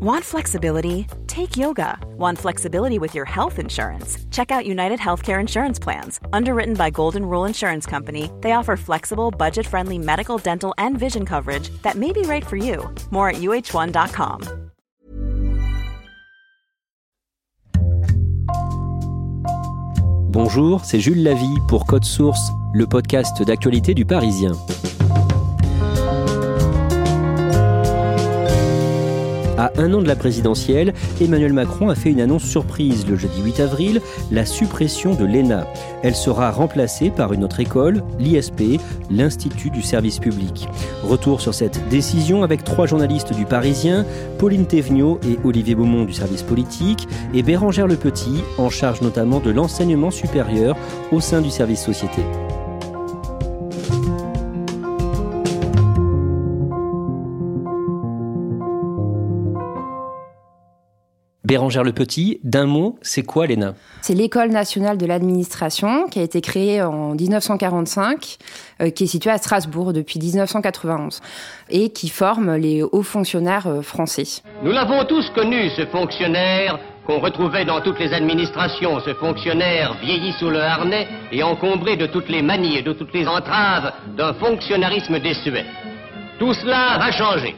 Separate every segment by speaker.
Speaker 1: Want flexibility? Take yoga. Want flexibility with your health insurance? Check out United Healthcare Insurance Plans. Underwritten by Golden Rule Insurance Company, they offer flexible, budget friendly medical, dental, and vision coverage that may be right for you. More at uh1.com.
Speaker 2: Bonjour, c'est Jules Lavie pour Code Source, le podcast d'actualité du Parisien. À un an de la présidentielle, Emmanuel Macron a fait une annonce surprise le jeudi 8 avril, la suppression de l'ENA. Elle sera remplacée par une autre école, l'ISP, l'Institut du service public. Retour sur cette décision avec trois journalistes du Parisien, Pauline Thévenot et Olivier Beaumont du service politique, et Bérangère Le Petit, en charge notamment de l'enseignement supérieur au sein du service société. Bérangère Le Petit, d'un mot, c'est quoi l'ENA
Speaker 3: C'est l'École nationale de l'administration qui a été créée en 1945, euh, qui est située à Strasbourg depuis 1991 et qui forme les hauts fonctionnaires euh, français.
Speaker 4: Nous l'avons tous connu, ce fonctionnaire qu'on retrouvait dans toutes les administrations, ce fonctionnaire vieilli sous le harnais et encombré de toutes les manies et de toutes les entraves d'un fonctionnarisme désuet. Tout cela va changer.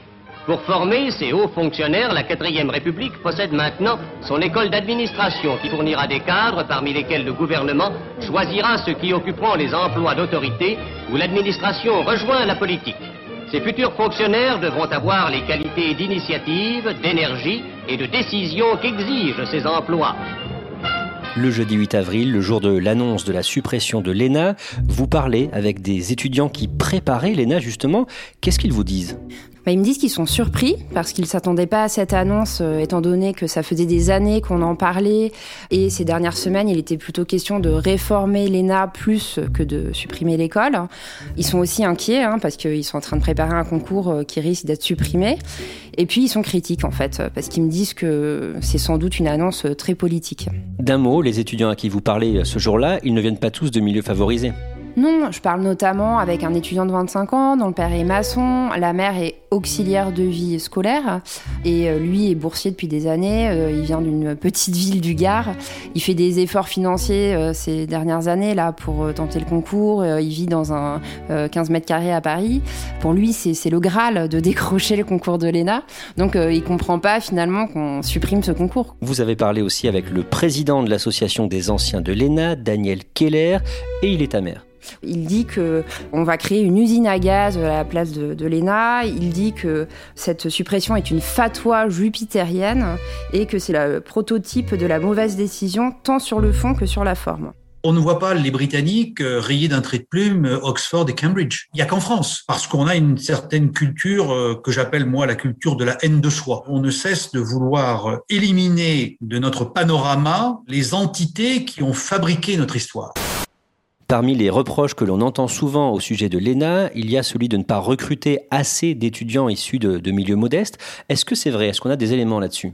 Speaker 4: Pour former ces hauts fonctionnaires, la 4ème République possède maintenant son école d'administration qui fournira des cadres parmi lesquels le gouvernement choisira ceux qui occuperont les emplois d'autorité où l'administration rejoint la politique. Ces futurs fonctionnaires devront avoir les qualités d'initiative, d'énergie et de décision qu'exigent ces emplois.
Speaker 2: Le jeudi 8 avril, le jour de l'annonce de la suppression de l'ENA, vous parlez avec des étudiants qui préparaient l'ENA justement. Qu'est-ce qu'ils vous disent?
Speaker 3: Bah, ils me disent qu'ils sont surpris parce qu'ils s'attendaient pas à cette annonce, euh, étant donné que ça faisait des années qu'on en parlait. Et ces dernières semaines, il était plutôt question de réformer l'ENA plus que de supprimer l'école. Ils sont aussi inquiets hein, parce qu'ils sont en train de préparer un concours euh, qui risque d'être supprimé. Et puis ils sont critiques en fait, parce qu'ils me disent que c'est sans doute une annonce euh, très politique.
Speaker 2: D'un mot, les étudiants à qui vous parlez ce jour-là, ils ne viennent pas tous de milieux favorisés.
Speaker 3: Non, je parle notamment avec un étudiant de 25 ans dont le père est maçon, la mère est auxiliaire de vie scolaire et euh, lui est boursier depuis des années. Euh, il vient d'une petite ville du Gard. Il fait des efforts financiers euh, ces dernières années là pour tenter le concours. Il vit dans un 15 mètres carrés à Paris. Pour lui, c'est le Graal de décrocher le concours de l'ENA. Donc il comprend pas finalement qu'on supprime ce concours.
Speaker 2: Vous avez parlé aussi avec le président de l'association des anciens de l'ENA, Daniel Keller, et il est amer.
Speaker 3: Il dit que on va créer une usine à gaz à la place de, l'ENA. Il dit que cette suppression est une fatwa jupitérienne et que c'est le prototype de la mauvaise décision tant sur le fond que sur la forme.
Speaker 5: On ne voit pas les Britanniques euh, rayer d'un trait de plume euh, Oxford et Cambridge. Il n'y a qu'en France, parce qu'on a une certaine culture euh, que j'appelle moi la culture de la haine de soi. On ne cesse de vouloir éliminer de notre panorama les entités qui ont fabriqué notre histoire.
Speaker 2: Parmi les reproches que l'on entend souvent au sujet de l'ENA, il y a celui de ne pas recruter assez d'étudiants issus de, milieux modestes. Est-ce que c'est vrai? Est-ce qu'on a des éléments là-dessus?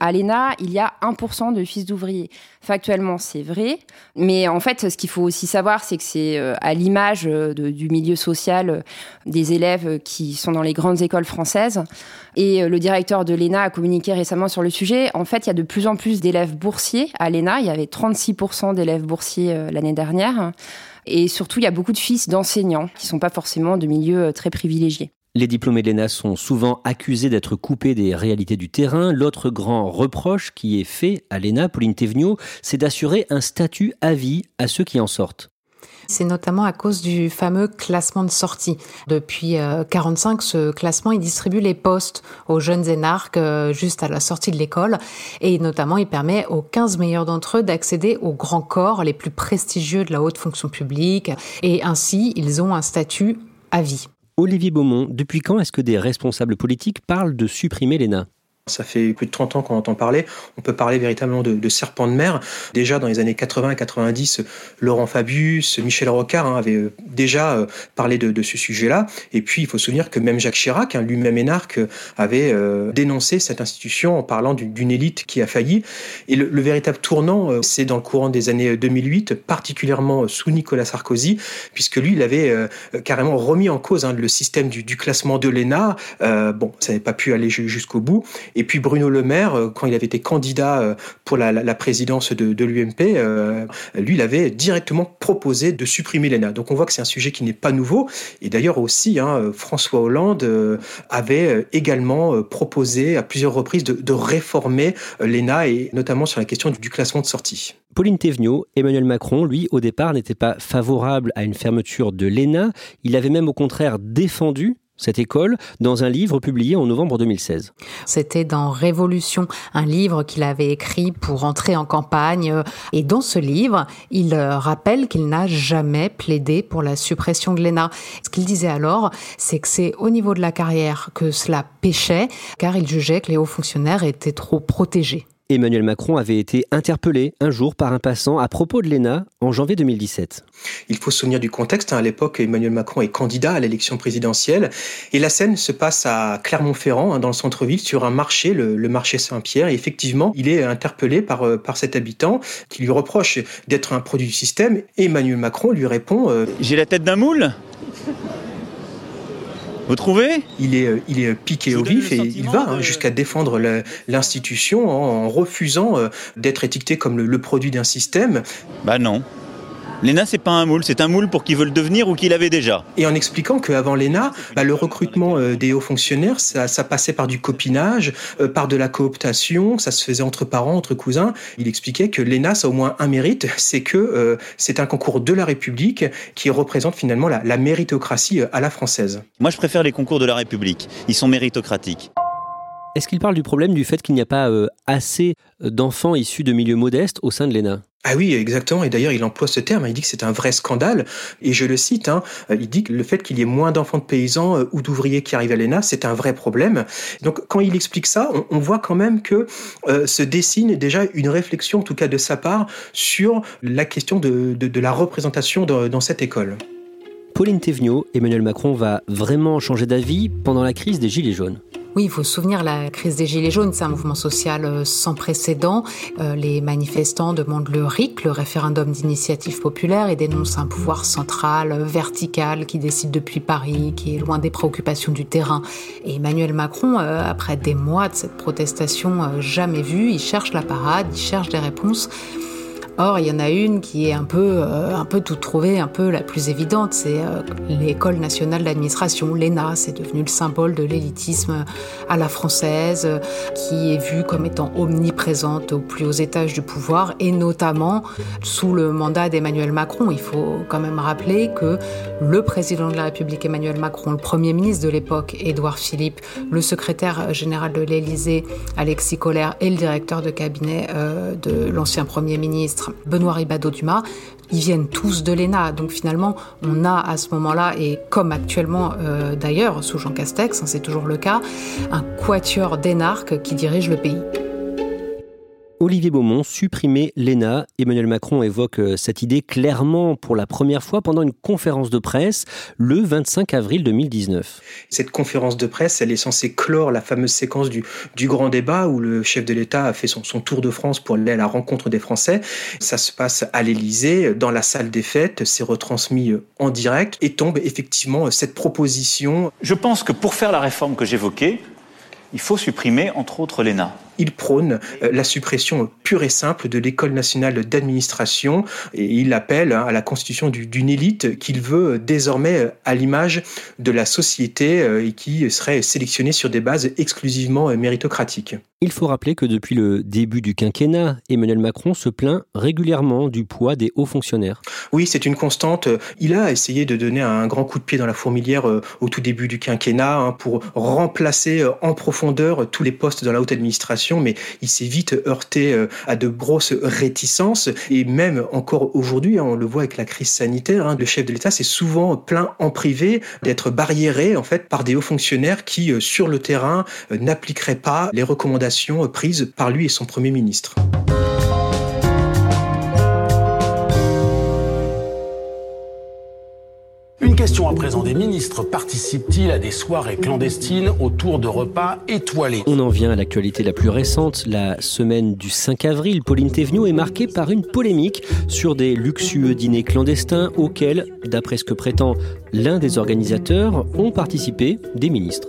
Speaker 3: À l'ENA, il y a 1% de fils d'ouvriers. Factuellement, c'est vrai. Mais en fait, ce qu'il faut aussi savoir, c'est que c'est euh, à l'image euh, du milieu social euh, des élèves qui sont dans les grandes écoles françaises. Et le directeur de l'ENA a communiqué récemment sur le sujet. En fait, il y a de plus en plus d'élèves boursiers à l'ENA. Il y avait 36% d'élèves boursiers l'année dernière. Et surtout, il y a beaucoup de fils d'enseignants qui ne sont pas forcément de milieux euh, très privilégiés.
Speaker 2: Les diplômés de l'ENA sont souvent accusés d'être coupés des réalités du terrain. L'autre grand reproche qui est fait à l'ENA, Pauline Thévenot, c'est d'assurer un statut à vie à ceux qui en sortent.
Speaker 6: C'est notamment à cause du fameux classement de sortie. Depuis 45, ce classement, il distribue les postes aux jeunes énarques juste à la sortie de l'école et notamment il permet aux 15 meilleurs d'entre eux d'accéder aux grands corps les plus prestigieux de la haute fonction publique et ainsi ils ont un statut à vie.
Speaker 2: Olivier Beaumont, depuis quand est-ce que des responsables politiques parlent de supprimer l'ENA?
Speaker 7: Ça fait plus de 30 ans qu'on entend parler. On peut parler véritablement de, de serpent de mer. Déjà dans les années 80 et 90, Laurent Fabius, Michel Rocard hein, avaient euh, déjà euh, parlé de, de ce sujet-là. Et puis il faut se souvenir que même Jacques Chirac, hein, lui-même énarque, avait euh, dénoncé cette institution en parlant d'une élite qui a failli. Et le, le véritable tournant, c'est dans le courant des années 2008, particulièrement sous Nicolas Sarkozy, puisque lui, il avait carrément remis en cause hein, le système du, du classement de l'ENA. bon, ça n'avait pas pu aller jusqu'au bout. Et puis Bruno Le Maire, euh, quand il avait été candidat euh, pour la, présidence de, l'UMP, euh, lui, il avait directement proposé de supprimer l'ENA. Donc on voit que c'est un sujet qui n'est pas nouveau. Et d'ailleurs aussi, hein, François Hollande avait également proposé à plusieurs reprises de, de réformer l'ENA et notamment sur la question du, du classement de sortie.
Speaker 2: Pauline Thévenot, Emmanuel Macron, lui, au départ, n'était pas favorable à une fermeture de l'ENA. Il avait même au contraire défendu cette école dans un livre publié en novembre 2016.
Speaker 6: C'était dans Révolution, un livre qu'il avait écrit pour entrer en campagne. Et dans ce livre, il rappelle qu'il n'a jamais plaidé pour la suppression de l'ENA. Ce qu'il disait alors, c'est que c'est au niveau de la carrière que cela pêchait, car il jugeait que les hauts fonctionnaires étaient trop protégés.
Speaker 2: Emmanuel Macron avait été interpellé un jour par un passant à propos de l'ENA en janvier 2017.
Speaker 7: Il faut se souvenir du contexte. Hein. À l'époque, Emmanuel Macron est candidat à l'élection présidentielle et la scène se passe à Clermont-Ferrand, hein, dans le centre-ville, sur un marché, le, le marché Saint-Pierre. Et effectivement, il est interpellé par, euh, par cet habitant qui lui reproche d'être un produit du système. Et Emmanuel Macron lui répond euh,
Speaker 8: J'ai la tête d'un moule? Vous trouvez?
Speaker 7: Il est, il est piqué au vif et il va hein, jusqu'à défendre l'institution en, refusant euh, d'être étiqueté comme le, le produit d'un système.
Speaker 8: Bah non. L'ENA, c'est pas un moule, c'est un moule pour qui veut le devenir ou qui l'avait déjà.
Speaker 7: Et en expliquant qu'avant l'ENA, bah, le recrutement euh, des hauts fonctionnaires, ça, ça, passait par du copinage, euh, par de la cooptation, ça se faisait entre parents, entre cousins. Il expliquait que l'ENA, ça a au moins un mérite, c'est que euh, c'est un concours de la République qui représente finalement la, la méritocratie à la française.
Speaker 8: Moi, je préfère les concours de la République. Ils sont méritocratiques.
Speaker 2: Est-ce qu'il parle du problème du fait qu'il n'y a pas euh, assez d'enfants issus de milieux modestes au sein de l'ENA
Speaker 7: ah oui, exactement. Et d'ailleurs, il emploie ce terme. Il dit que c'est un vrai scandale. Et je le cite. Hein, il dit que le fait qu'il y ait moins d'enfants de paysans euh, ou d'ouvriers qui arrivent à l'ENA, c'est un vrai problème. Donc, quand il explique ça, on, voit quand même que euh, se dessine déjà une réflexion, en tout cas de sa part, sur la question de la représentation dans, dans cette école.
Speaker 2: Pauline Thévenot, Emmanuel Macron va vraiment changer d'avis pendant la crise des Gilets jaunes?
Speaker 6: Oui, il faut se souvenir, la crise des Gilets jaunes, c'est un mouvement social euh, sans précédent. Euh, les manifestants demandent le RIC, le référendum d'initiative populaire, et dénoncent un pouvoir central, euh, vertical, qui décide depuis Paris, qui est loin des préoccupations du terrain. Et Emmanuel Macron, après des mois de cette protestation jamais vue, il cherche la parade, il cherche des réponses. Or, il y en a une qui est un peu, euh, un peu toute trouvée, un peu la plus évidente, c'est euh, l'École nationale d'administration, l'ENA. C'est devenu le symbole de l'élitisme à la française, euh, qui est vue comme étant omniprésente aux plus hauts étages du pouvoir, et notamment sous le mandat d'Emmanuel Macron. Il faut quand même rappeler que le président de la République, Emmanuel Macron, le premier ministre de l'époque, Édouard Philippe, le secrétaire général de l'Élysée, Alexis Collère, et le directeur de cabinet de l'ancien premier ministre, Benoît Ribado-Dumas, ils viennent tous de l'ENA. Donc finalement, on a à ce moment-là, et comme actuellement euh, d'ailleurs sous Jean Castex, hein, c'est toujours le cas, un quatuor d'énarques qui dirige le pays.
Speaker 2: Olivier Beaumont, supprimer l'ENA. Emmanuel Macron évoque euh, cette idée clairement pour la première fois pendant une conférence de presse le 25 avril 2019.
Speaker 7: Cette conférence de presse, elle est censée clore la fameuse séquence du, du grand débat où le chef de l'État a fait son, son, tour de France pour aller à la rencontre des Français. Ça se passe à l'Élysée, dans la salle des fêtes, c'est retransmis euh, en direct et tombe effectivement cette proposition.
Speaker 8: Je pense que pour faire la réforme que j'évoquais, il faut supprimer entre autres l'ENA.
Speaker 7: Il prône la suppression pure et simple de l'école nationale d'administration et il appelle hein, à la constitution d'une élite qu'il veut désormais à l'image de la société et qui serait sélectionnée sur des bases exclusivement méritocratiques.
Speaker 2: Il faut rappeler que depuis le début du quinquennat, Emmanuel Macron se plaint régulièrement du poids des hauts fonctionnaires.
Speaker 7: Oui, c'est une constante. Il a essayé de donner un grand coup de pied dans la fourmilière euh, au tout début du quinquennat hein, pour remplacer euh, en profondeur tous les postes dans la haute administration, mais il s'est vite heurté euh, à de grosses réticences et même encore aujourd'hui, hein, on le voit avec la crise sanitaire, hein, le chef de l'État s'est souvent plaint en privé d'être barriéré en fait par des hauts fonctionnaires qui, sur le terrain, n'appliqueraient pas les recommandations prises par lui et son Premier ministre.
Speaker 9: Question à présent des ministres. Participent-ils à des soirées clandestines autour de repas étoilés?
Speaker 2: On en vient à l'actualité la plus récente. La semaine du 5 avril, Pauline Thévenoud est marquée par une polémique sur des luxueux dîners clandestins auxquels, d'après ce que prétend l'un des organisateurs, ont participé des ministres.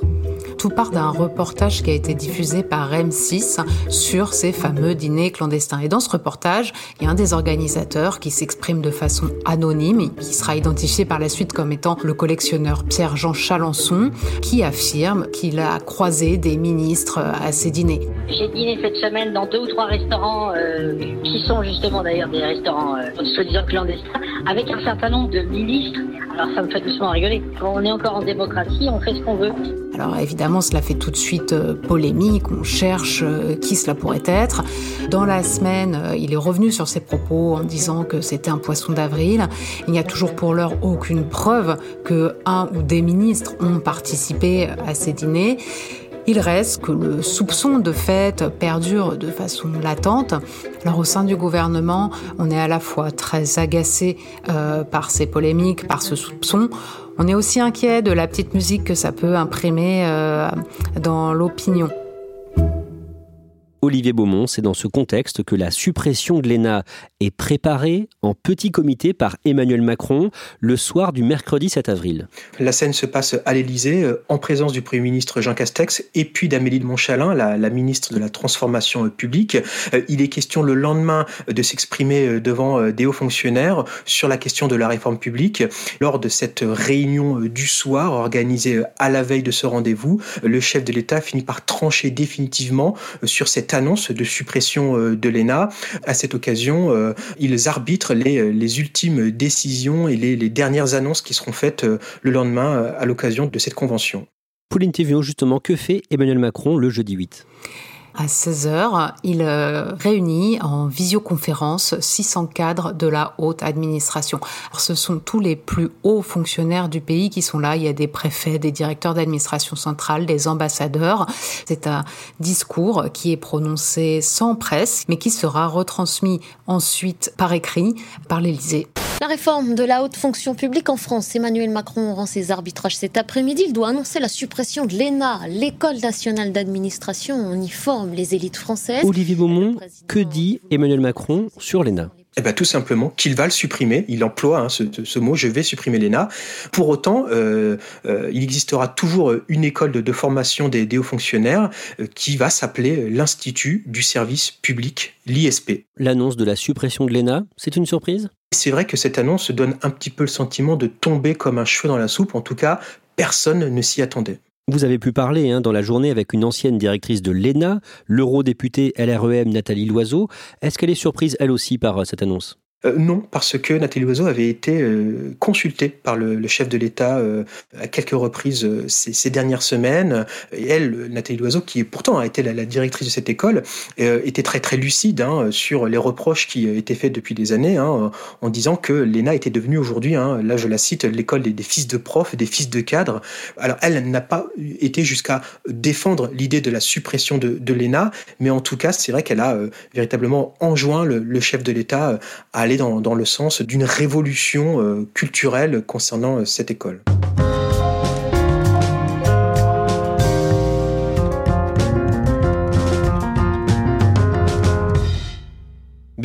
Speaker 6: Tout part d'un reportage qui a été diffusé par M6 sur ces fameux dîners clandestins. Et dans ce reportage, il y a un des organisateurs qui s'exprime de façon anonyme et qui sera identifié par la suite comme étant le collectionneur Pierre-Jean Chalençon, qui affirme qu'il a croisé des ministres à ces dîners.
Speaker 10: J'ai dîné cette semaine dans deux ou trois restaurants euh, qui sont justement d'ailleurs des restaurants euh, soi-disant clandestins, avec un certain nombre de ministres. Alors ça me fait doucement rigoler. Quand on est encore en démocratie, on fait ce qu'on veut.
Speaker 6: Alors évidemment, cela fait tout de suite euh, polémique, on cherche euh, qui cela pourrait être. Dans la semaine, euh, il est revenu sur ses propos en disant que c'était un poisson d'avril. Il n'y a toujours pour l'heure aucune preuve que un ou des ministres ont participé à ces dîners. Il reste que le soupçon de fait perdure de façon latente. Alors au sein du gouvernement, on est à la fois très agacé par ces polémiques, par ce soupçon. On est aussi inquiet de la petite musique que ça peut imprimer euh, dans l'opinion.
Speaker 2: Olivier Beaumont, c'est dans ce contexte que la suppression de l'ENA est préparée en petit comité par Emmanuel Macron le soir du mercredi 7 avril.
Speaker 7: La scène se passe à l'Élysée euh, en présence du Premier ministre Jean Castex et puis d'Amélie de Montchalin, la, la, ministre de la Transformation publique. Euh, il est question le lendemain de s'exprimer devant des hauts fonctionnaires sur la question de la réforme publique. Lors de cette réunion du soir organisée à la veille de ce rendez-vous, le chef de l'État finit par trancher définitivement sur cette annonce de suppression euh, de l'ENA. À cette occasion, euh, ils arbitrent les, euh, les ultimes décisions et les, dernières annonces qui seront faites le lendemain à l'occasion de cette convention.
Speaker 2: Pauline Thévion, justement, que fait Emmanuel Macron le jeudi 8
Speaker 6: à 16h, il euh, réunit en visioconférence 600 cadres de la haute administration. Alors, ce sont tous les plus hauts fonctionnaires du pays qui sont là. Il y a des préfets, des directeurs d'administration centrale, des ambassadeurs. C'est un discours qui est prononcé sans presse, mais qui sera retransmis ensuite par écrit par l'Élysée.
Speaker 11: La réforme de la haute fonction publique en France. Emmanuel Macron rend ses arbitrages cet après-midi. Il doit annoncer la suppression de l'ENA, l'École nationale d'administration. On y forme les élites françaises.
Speaker 2: Olivier Beaumont, que dit Emmanuel Macron sur l'ENA?
Speaker 7: Eh ben, tout simplement qu'il va le supprimer. Il emploie hein, ce, ce, mot, je vais supprimer l'ENA. Pour autant, euh, euh, il existera toujours une école de, de formation des, des, hauts fonctionnaires euh, qui va s'appeler l'Institut du service public, l'ISP.
Speaker 2: L'annonce de la suppression de l'ENA, c'est une surprise?
Speaker 7: C'est vrai que cette annonce donne un petit peu le sentiment de tomber comme un cheveu dans la soupe. En tout cas, personne ne s'y attendait.
Speaker 2: Vous avez pu parler hein, dans la journée avec une ancienne directrice de l'ENA, l'eurodéputée LREM Nathalie Loiseau. Est-ce qu'elle est surprise elle aussi par euh, cette annonce?
Speaker 7: Euh, non, parce que Nathalie Loiseau avait été euh, consultée par le, chef de l'État euh, à quelques reprises ces, dernières semaines. Et elle, Nathalie Loiseau, qui pourtant a été la, directrice de cette école, était très très lucide hein, sur les reproches qui étaient faits depuis des années, hein, en disant que l'ENA était devenue aujourd'hui, hein, là je la cite, l'école des, fils de profs, des fils de cadres. Alors elle n'a pas été jusqu'à défendre l'idée de la suppression de, de l'ENA, mais en tout cas c'est vrai qu'elle a véritablement enjoint le, le chef de l'État à aller dans, dans le sens d'une révolution euh, culturelle concernant euh, cette école.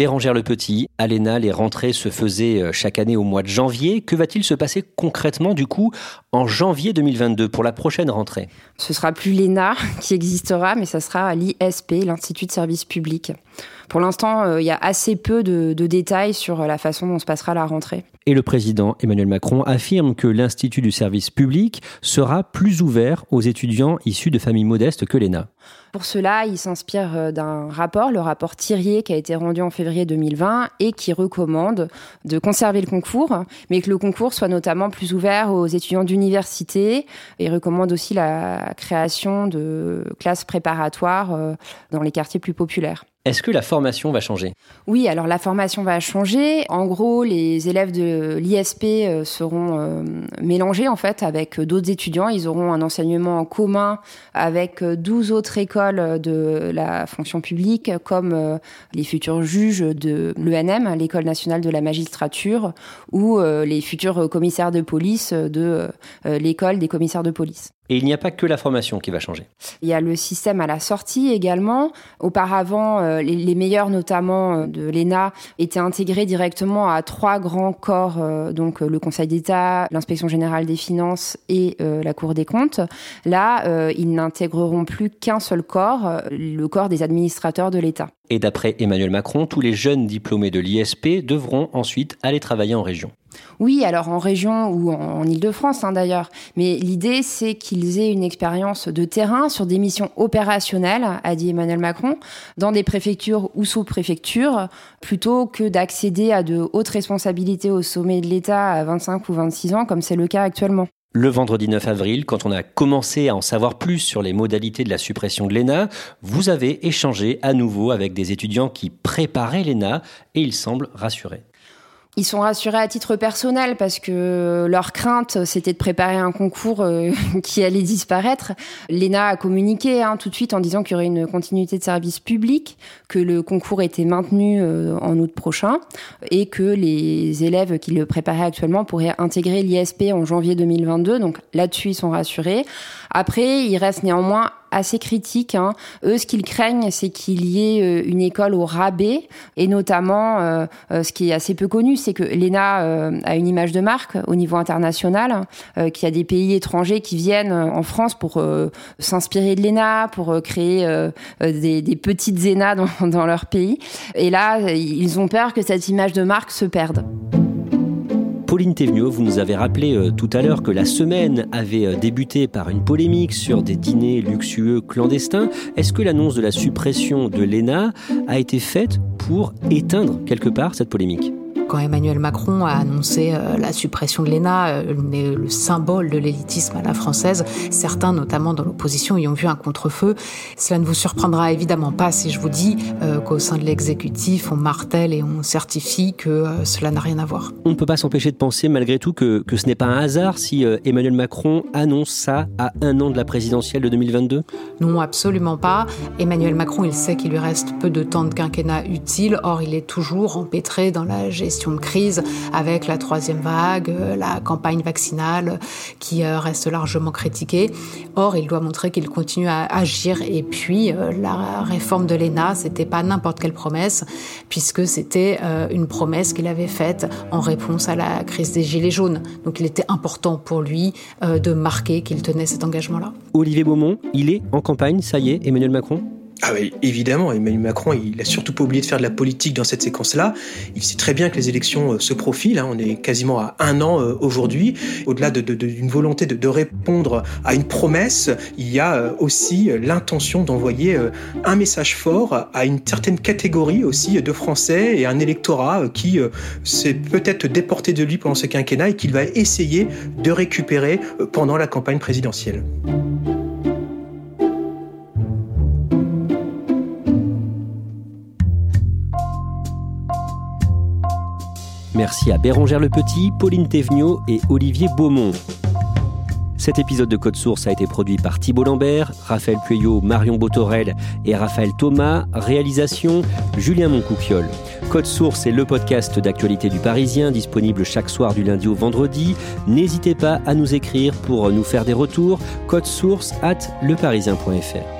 Speaker 2: Bérangère Le Petit, à l'ENA, les rentrées se faisaient euh, chaque année au mois de janvier. Que va-t-il se passer concrètement du coup en janvier 2022 pour la prochaine rentrée?
Speaker 3: Ce sera plus l'ENA qui existera, mais ça sera l'ISP, l'Institut de service public. Pour l'instant, euh, il y a assez peu de, de, détails sur la façon dont se passera la rentrée.
Speaker 2: Et le président Emmanuel Macron affirme que l'Institut du service public sera plus ouvert aux étudiants issus de familles modestes que l'ENA.
Speaker 3: Pour cela, il s'inspire euh, d'un rapport, le rapport Thirier, qui a été rendu en février 2020 et qui recommande de conserver le concours, mais que le concours soit notamment plus ouvert aux étudiants d'université. Il recommande aussi la création de classes préparatoires euh, dans les quartiers plus populaires.
Speaker 2: Est-ce que la formation va changer?
Speaker 3: Oui, alors la formation va changer. En gros, les élèves de l'ISP euh, seront euh, mélangés en fait avec d'autres étudiants. Ils auront un enseignement en commun avec 12 autres écoles de la fonction publique, comme les futurs juges de l'ENM, l'École nationale de la magistrature, ou les futurs commissaires de police de l'école des commissaires de police.
Speaker 2: Et il n'y a pas que la formation qui va changer.
Speaker 3: Il y a le système à la sortie également. Auparavant, euh, les, meilleurs notamment euh, de l'ENA étaient intégrés directement à trois grands corps, euh, donc le Conseil d'État, l'Inspection générale des finances et la Cour des comptes. Là, ils n'intégreront plus qu'un seul corps, le corps des administrateurs de l'État.
Speaker 2: Et d'après Emmanuel Macron, tous les jeunes diplômés de l'ISP devront ensuite aller travailler en région.
Speaker 3: Oui, alors en région ou en, Ile-de-France hein, d'ailleurs. Mais l'idée, c'est qu'ils aient une expérience de terrain sur des missions opérationnelles, a dit Emmanuel Macron, dans des préfectures ou sous-préfectures, plutôt que d'accéder à de hautes responsabilités au sommet de l'État à 25 ou 26 ans, comme c'est le cas actuellement.
Speaker 2: Le vendredi 9 avril, quand on a commencé à en savoir plus sur les modalités de la suppression de l'ENA, vous avez échangé à nouveau avec des étudiants qui préparaient l'ENA et ils semblent rassurés.
Speaker 3: Ils sont rassurés à titre personnel parce que leur crainte, c'était de préparer un concours euh, qui allait disparaître. L'ENA a communiqué hein, tout de suite en disant qu'il y aurait une continuité de service public, que le concours était maintenu euh, en août prochain et que les élèves qui le préparaient actuellement pourraient intégrer l'ISP en janvier 2022. Donc là-dessus, ils sont rassurés. Après, il reste néanmoins assez critique. Hein. Eux, ce qu'ils craignent, c'est qu'il y ait euh, une école au rabais, et notamment, euh, euh, ce qui est assez peu connu, c'est que l'ENA a une image de marque au niveau international, qu'il y a des pays étrangers qui viennent en France pour s'inspirer de l'ENA, pour créer des, petites ENA dans leur pays. Et là, ils ont peur que cette image de marque se perde.
Speaker 2: Pauline Thévenot, vous nous avez rappelé euh, tout à l'heure que la semaine avait euh, débuté par une polémique sur des dîners luxueux clandestins. Est-ce que l'annonce de la suppression de l'ENA a été faite pour éteindre quelque part cette polémique?
Speaker 6: Quand Emmanuel Macron a annoncé euh, la suppression de l'ENA, euh, le symbole de l'élitisme à la française, certains, notamment dans l'opposition, y ont vu un contre-feu. Cela ne vous surprendra évidemment pas si je vous dis euh, qu'au sein de l'exécutif, on martèle et on certifie que cela n'a rien à voir.
Speaker 2: On ne peut pas s'empêcher de penser malgré tout que, que ce n'est pas un hasard si Emmanuel Macron annonce ça à un an de la présidentielle de 2022
Speaker 6: Non, absolument pas. Emmanuel Macron, il sait qu'il lui reste peu de temps de quinquennat utile, or il est toujours empêtré dans la gestion de crise avec la troisième vague, euh, la campagne vaccinale qui euh, reste largement critiquée. Or, il doit montrer qu'il continue à agir. Et puis, euh, la réforme de l'ENA, c'était pas n'importe quelle promesse, puisque c'était une promesse qu'il avait faite en réponse à la crise des Gilets jaunes. Donc, il était important pour lui de marquer qu'il tenait cet engagement-là.
Speaker 2: Olivier Beaumont, il est en campagne, ça y est, Emmanuel Macron
Speaker 7: ah oui, évidemment, Emmanuel Macron, il a surtout pas oublié de faire de la politique dans cette séquence-là. Il sait très bien que les élections euh, se profilent. Hein. On est quasiment à un an euh, aujourd'hui. Au-delà d'une volonté de, répondre à une promesse, il y a euh, aussi l'intention d'envoyer un message fort à une certaine catégorie aussi de Français et un électorat qui s'est peut-être déporté de lui pendant ce quinquennat et qu'il va essayer de récupérer pendant la campagne présidentielle.
Speaker 2: Merci à Bérangère Le Petit, Pauline Thévenot et Olivier Beaumont. Cet épisode de Code Source a été produit par Thibault Lambert, Raphaël Pueyo, Marion Botorel et Raphaël Thomas. Réalisation Julien Moncouquiole. Code Source est le podcast d'actualité du Parisien, disponible chaque soir du lundi au vendredi. N'hésitez pas à nous écrire pour nous faire des retours. Code Source at leparisien.fr.